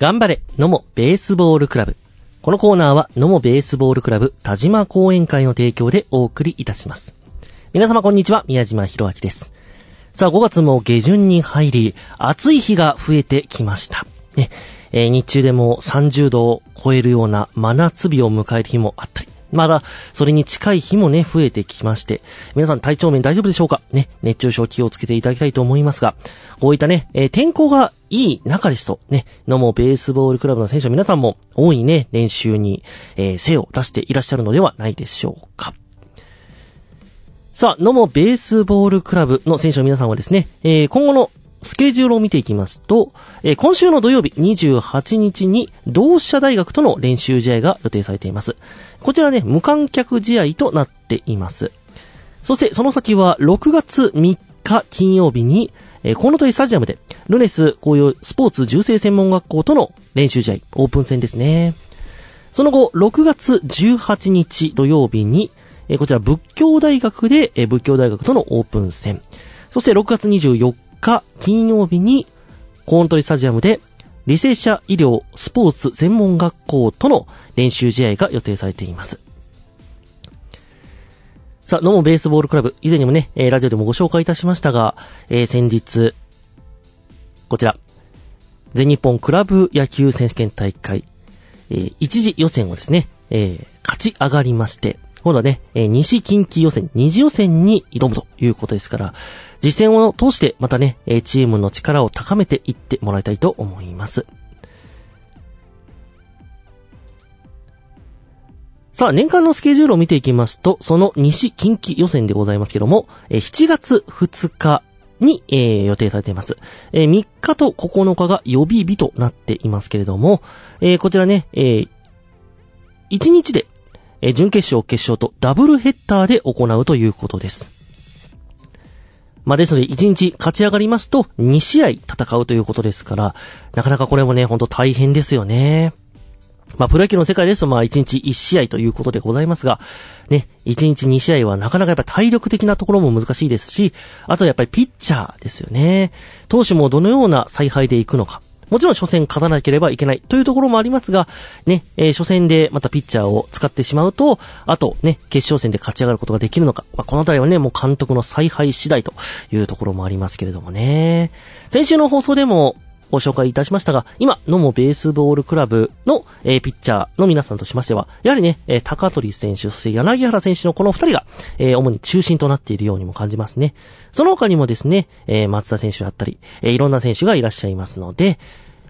頑張れ、野茂ベースボールクラブ。このコーナーは、野茂ベースボールクラブ田島講演会の提供でお送りいたします。皆様こんにちは、宮島博明です。さあ、5月も下旬に入り、暑い日が増えてきました。ね、えー日中でも30度を超えるような真夏日を迎える日もあったり、まだ、それに近い日もね、増えてきまして、皆さん体調面大丈夫でしょうか？ね、熱中症気をつけていただきたいと思いますが、こういったね、えー天候がいい中ですと、ね、野茂ベースボールクラブの選手の皆さんも、大いにね、練習に、えー精を出していらっしゃるのではないでしょうか。さあ、野茂ベースボールクラブの選手の皆さんはですね、えー今後のスケジュールを見ていきますと、えー今週の土曜日28日に同志社大学との練習試合が予定されています。こちらね、無観客試合となっています。そしてその先は6月3日金曜日に、えー、コウノトリスタジアムで、ルネス紅葉スポーツ重生専門学校との練習試合、オープン戦ですね。その後、6月18日土曜日に、えーこちら仏教大学で、えー仏教大学とのオープン戦。そして6月24日金曜日に、コウノトリスタジアムで、履正社医療スポーツ専門学校との練習試合が予定されています。さあ、野茂ベースボールクラブ、以前にもね、えーラジオでもご紹介いたしましたが、えー先日、こちら、全日本クラブ野球選手権大会、えー一次予選をですね、えー勝ち上がりまして、今度はね、えー西近畿予選、二次予選に挑むということですから、実践を通してまたね、えーチームの力を高めていってもらいたいと思います。さあ、年間のスケジュールを見ていきますと、その西近畿予選でございますけども、え7月2日に、えー予定されています。えー3日と9日が予備日となっていますけれども、えーこちらね、えー1日で、えー準決勝、決勝とダブルヘッダーで行うということです。まあ、ですので、1日勝ち上がりますと、2試合戦うということですから、なかなかこれもね、ほんと大変ですよね。まあ、プロ野球の世界ですと、まあ、1日1試合ということでございますが、ね、1日2試合はなかなかやっぱ体力的なところも難しいですし、あとやっぱりピッチャーですよね。投手もどのような采配でいくのか。もちろん初戦勝たなければいけないというところもありますが、ね、えー初戦でまたピッチャーを使ってしまうと、あとね、決勝戦で勝ち上がることができるのか。まあ、このあたりはね、もう監督の采配次第というところもありますけれどもね。先週の放送でもご紹介いたしましたが、今、野茂ベースボールクラブの、えーピッチャーの皆さんとしましては、やはりね、えー高鳥選手、そして柳原選手のこの二人が、えー主に中心となっているようにも感じますね。その他にもですね、えー松田選手だったり、えーいろんな選手がいらっしゃいますので、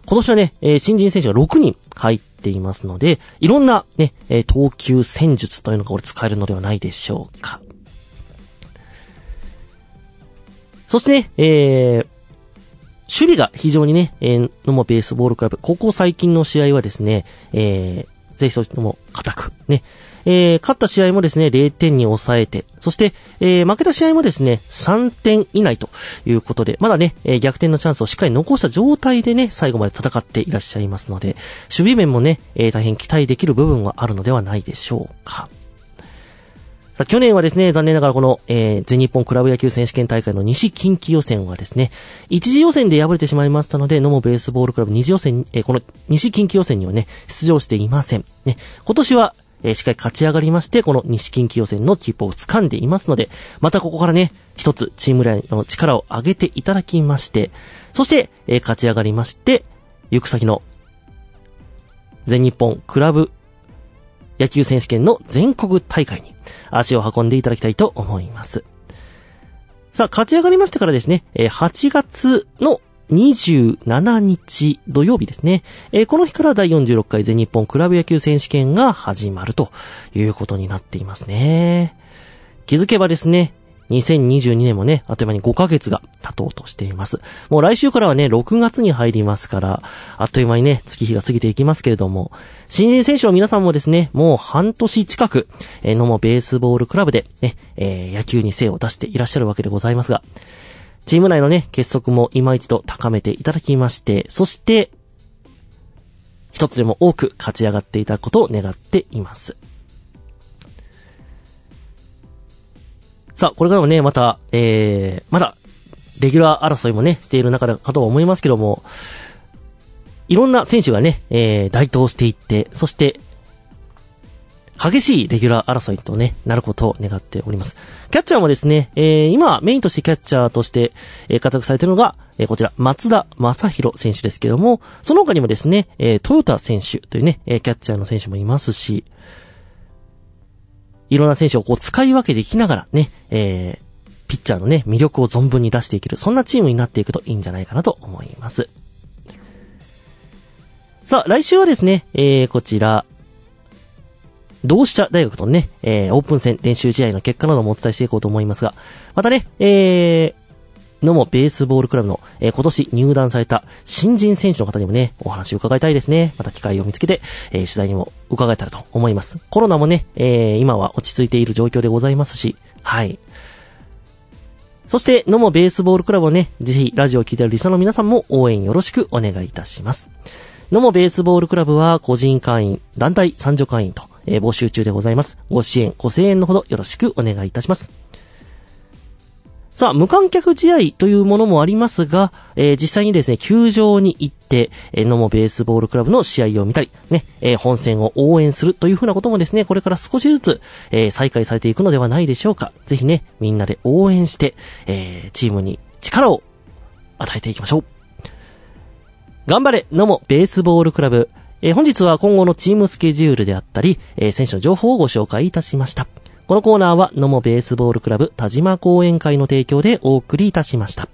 今年はね、えー新人選手が6人入っていますので、いろんなね、えー投球戦術というのがこれ使えるのではないでしょうか。そしてね、えー、守備が非常にね、えー、野茂ベースボールクラブ、ここ最近の試合はですね、えー、ぜひとも固く、ね、えー、勝った試合もですね、0点に抑えて、そして、えー、負けた試合もですね、3点以内ということで、まだね、えー逆転のチャンスをしっかり残した状態でね、最後まで戦っていらっしゃいますので、守備面もね、えー大変期待できる部分はあるのではないでしょうか。さあ、去年はですね、残念ながらこの、えー、全日本クラブ野球選手権大会の西近畿予選はですね、一次予選で敗れてしまいましたので、野茂ベースボールクラブ二次予選、えーこの西近畿予選にはね、出場していません。ね、今年は、えーしっかり勝ち上がりまして、この西近畿予選の切符を掴んでいますので、またここからね、一つチーム内の力を上げていただきまして、そして、えー勝ち上がりまして、行く先の、全日本クラブ野球選手権の全国大会に足を運んでいただきたいと思います。さあ、勝ち上がりましてからですね、8月の27日土曜日ですね。えーこの日から第46回全日本クラブ野球選手権が始まるということになっていますね。気づけばですね、2022年もね、あっという間に5ヶ月が経とうとしています。もう来週からはね、6月に入りますから、あっという間にね、月日が過ぎていきますけれども、新人選手の皆さんもですね、もう半年近く、えー、野茂ベースボールクラブでね、えー野球に精を出していらっしゃるわけでございますが、チーム内のね、結束も今一度高めていただきまして、そして、一つでも多く勝ち上がっていただくことを願っています。さあ、これからもね、また、えー、まだ、レギュラー争いもね、している中だかと思いますけども、いろんな選手がね、えー、台頭していって、そして、激しいレギュラー争いとね、なることを願っております。キャッチャーもですね、えー、今、メインとしてキャッチャーとして、えー、活躍されているのが、えー、こちら、松田正宏選手ですけども、その他にもですね、えー、トヨタ選手というね、えー、キャッチャーの選手もいますし、いろんな選手をこう使い分けできながらね、えー、ピッチャーのね、魅力を存分に出していける、そんなチームになっていくといいんじゃないかなと思います。さあ、来週はですね、えー、こちら、同志社大学とね、えー、オープン戦練習試合の結果などもお伝えしていこうと思いますが、またね、えー、のもベースボールクラブの、えー、今年入団された新人選手の方にもね、お話を伺いたいですね。また機会を見つけて、えー、取材にも伺えたらと思います。コロナもね、えー、今は落ち着いている状況でございますし、はい。そして、のもベースボールクラブをね、ぜひラジオを聴いているリサの皆さんも応援よろしくお願いいたします。のもベースボールクラブは個人会員、団体参助会員と、えー、募集中でございます。ご支援、ご声援のほどよろしくお願いいたします。さあ、無観客試合というものもありますが、えー、実際にですね、球場に行って、えー、野茂ベースボールクラブの試合を見たり、ね、えー、本戦を応援するというふうなこともですね、これから少しずつ、えー、再開されていくのではないでしょうか。ぜひね、みんなで応援して、えー、チームに力を与えていきましょう。頑張れ、野茂ベースボールクラブ。えー、本日は今後のチームスケジュールであったり、えー、選手の情報をご紹介いたしました。このコーナーは、野茂ベースボールクラブ田島講演会の提供でお送りいたしました。